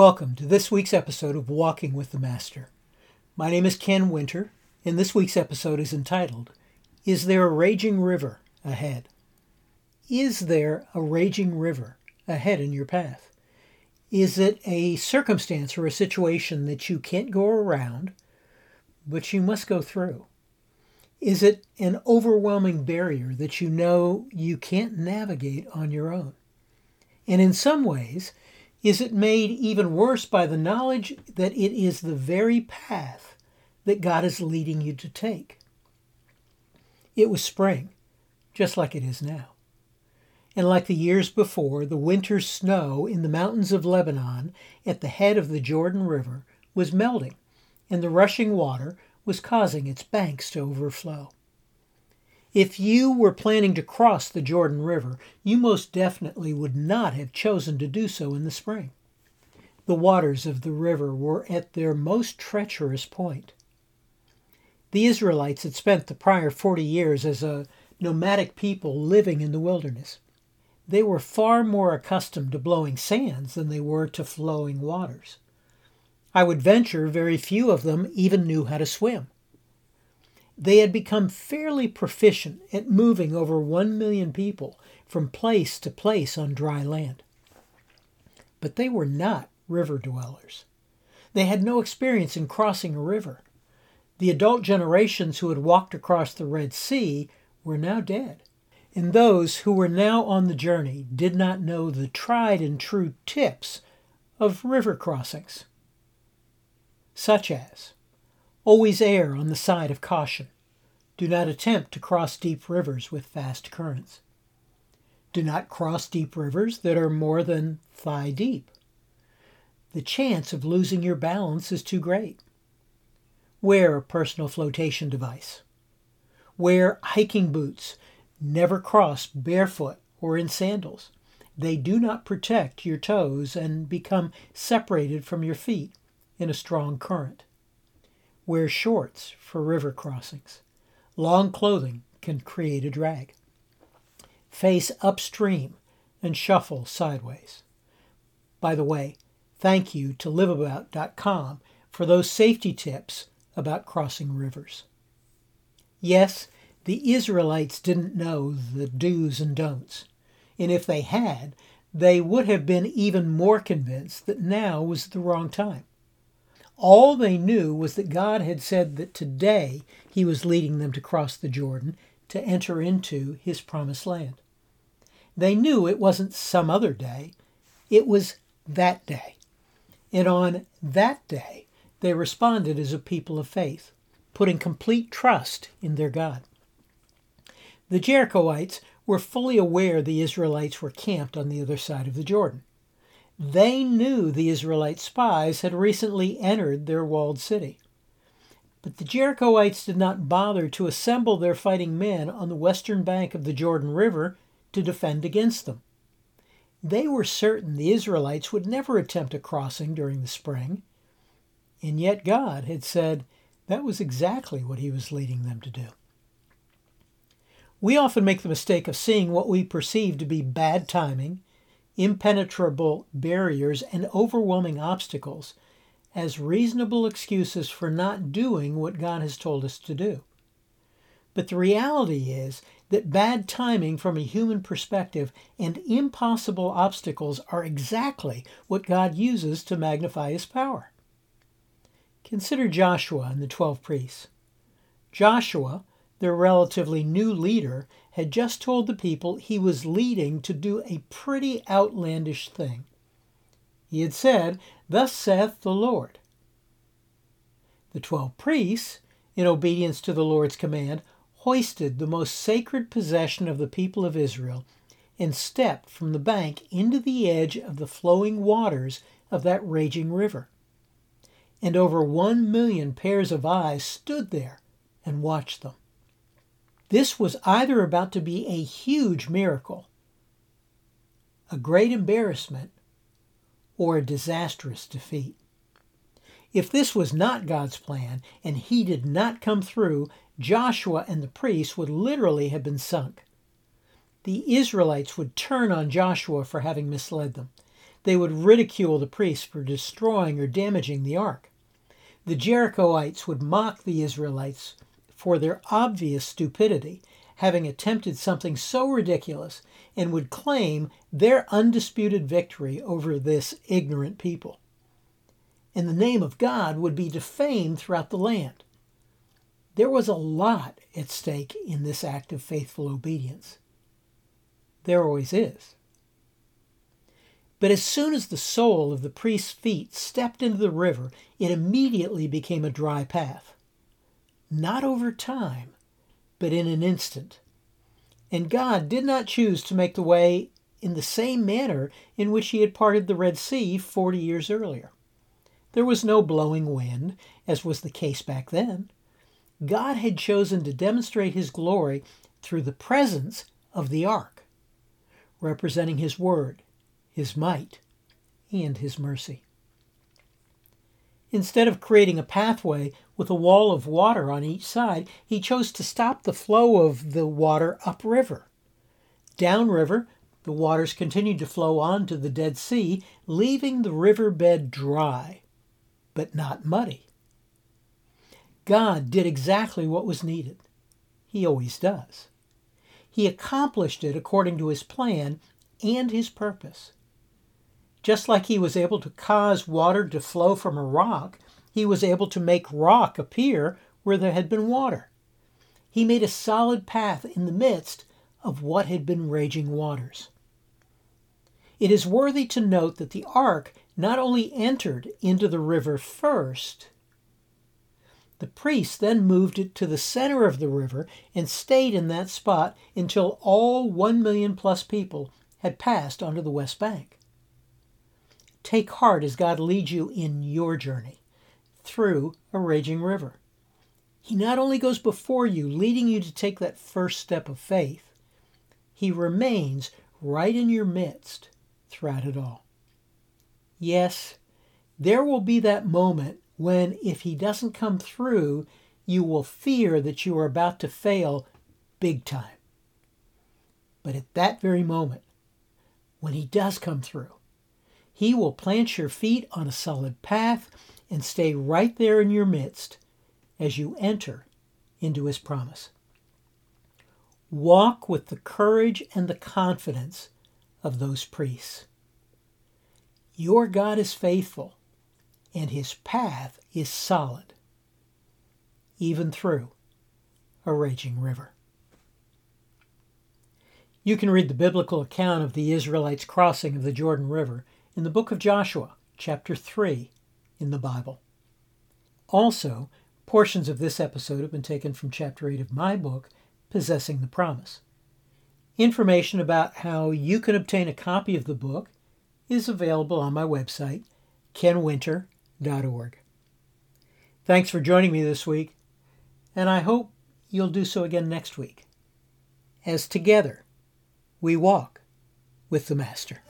Welcome to this week's episode of Walking with the Master. My name is Ken Winter, and this week's episode is entitled, Is There a Raging River Ahead? Is there a raging river ahead in your path? Is it a circumstance or a situation that you can't go around, but you must go through? Is it an overwhelming barrier that you know you can't navigate on your own? And in some ways, is it made even worse by the knowledge that it is the very path that God is leading you to take. It was spring, just like it is now. And like the years before, the winter snow in the mountains of Lebanon at the head of the Jordan River was melting, and the rushing water was causing its banks to overflow. If you were planning to cross the Jordan River, you most definitely would not have chosen to do so in the spring. The waters of the river were at their most treacherous point. The Israelites had spent the prior 40 years as a nomadic people living in the wilderness. They were far more accustomed to blowing sands than they were to flowing waters. I would venture very few of them even knew how to swim they had become fairly proficient at moving over 1 million people from place to place on dry land. But they were not river dwellers. They had no experience in crossing a river. The adult generations who had walked across the Red Sea were now dead. And those who were now on the journey did not know the tried and true tips of river crossings, such as Always err on the side of caution. Do not attempt to cross deep rivers with fast currents. Do not cross deep rivers that are more than thigh deep. The chance of losing your balance is too great. Wear a personal flotation device. Wear hiking boots. Never cross barefoot or in sandals. They do not protect your toes and become separated from your feet in a strong current. Wear shorts for river crossings. Long clothing can create a drag. Face upstream and shuffle sideways. By the way, thank you to liveabout.com for those safety tips about crossing rivers. Yes, the Israelites didn't know the do's and don'ts, and if they had, they would have been even more convinced that now was the wrong time. All they knew was that God had said that today he was leading them to cross the Jordan to enter into his promised land. They knew it wasn't some other day, it was that day. And on that day, they responded as a people of faith, putting complete trust in their God. The Jerichoites were fully aware the Israelites were camped on the other side of the Jordan. They knew the Israelite spies had recently entered their walled city. But the Jerichoites did not bother to assemble their fighting men on the western bank of the Jordan River to defend against them. They were certain the Israelites would never attempt a crossing during the spring, and yet God had said that was exactly what He was leading them to do. We often make the mistake of seeing what we perceive to be bad timing impenetrable barriers, and overwhelming obstacles as reasonable excuses for not doing what God has told us to do. But the reality is that bad timing from a human perspective and impossible obstacles are exactly what God uses to magnify his power. Consider Joshua and the twelve priests. Joshua, their relatively new leader, had just told the people he was leading to do a pretty outlandish thing. He had said, Thus saith the Lord. The twelve priests, in obedience to the Lord's command, hoisted the most sacred possession of the people of Israel and stepped from the bank into the edge of the flowing waters of that raging river. And over one million pairs of eyes stood there and watched them. This was either about to be a huge miracle, a great embarrassment, or a disastrous defeat. If this was not God's plan and he did not come through, Joshua and the priests would literally have been sunk. The Israelites would turn on Joshua for having misled them. they would ridicule the priests for destroying or damaging the ark. The Jerichoites would mock the Israelites for their obvious stupidity, having attempted something so ridiculous, and would claim their undisputed victory over this ignorant people. And the name of God would be defamed throughout the land. There was a lot at stake in this act of faithful obedience. There always is. But as soon as the sole of the priest's feet stepped into the river, it immediately became a dry path. Not over time, but in an instant. And God did not choose to make the way in the same manner in which he had parted the Red Sea forty years earlier. There was no blowing wind, as was the case back then. God had chosen to demonstrate his glory through the presence of the ark, representing his word his might, and his mercy. Instead of creating a pathway with a wall of water on each side, he chose to stop the flow of the water upriver. Downriver, the waters continued to flow on to the Dead Sea, leaving the riverbed dry, but not muddy. God did exactly what was needed. He always does. He accomplished it according to his plan and his purpose. Just like he was able to cause water to flow from a rock, he was able to make rock appear where there had been water. He made a solid path in the midst of what had been raging waters. It is worthy to note that the ark not only entered into the river first, the priests then moved it to the center of the river and stayed in that spot until all one million plus people had passed onto the west bank. Take heart as God leads you in your journey through a raging river. He not only goes before you, leading you to take that first step of faith, He remains right in your midst throughout it all. Yes, there will be that moment when, if He doesn't come through, you will fear that you are about to fail big time. But at that very moment, when He does come through, he will plant your feet on a solid path and stay right there in your midst as you enter into his promise. Walk with the courage and the confidence of those priests. Your God is faithful, and his path is solid, even through a raging river. You can read the biblical account of the Israelites' crossing of the Jordan River in the book of Joshua, chapter 3, in the Bible. Also, portions of this episode have been taken from chapter 8 of my book, Possessing the Promise. Information about how you can obtain a copy of the book is available on my website, kenwinter.org. Thanks for joining me this week, and I hope you'll do so again next week, as together we walk with the Master.